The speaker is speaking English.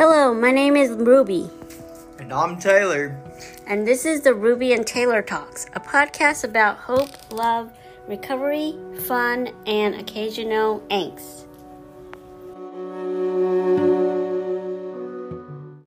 Hello, my name is Ruby, And I'm Taylor. and this is the Ruby and Taylor Talks, a podcast about hope, love, recovery, fun, and occasional angst.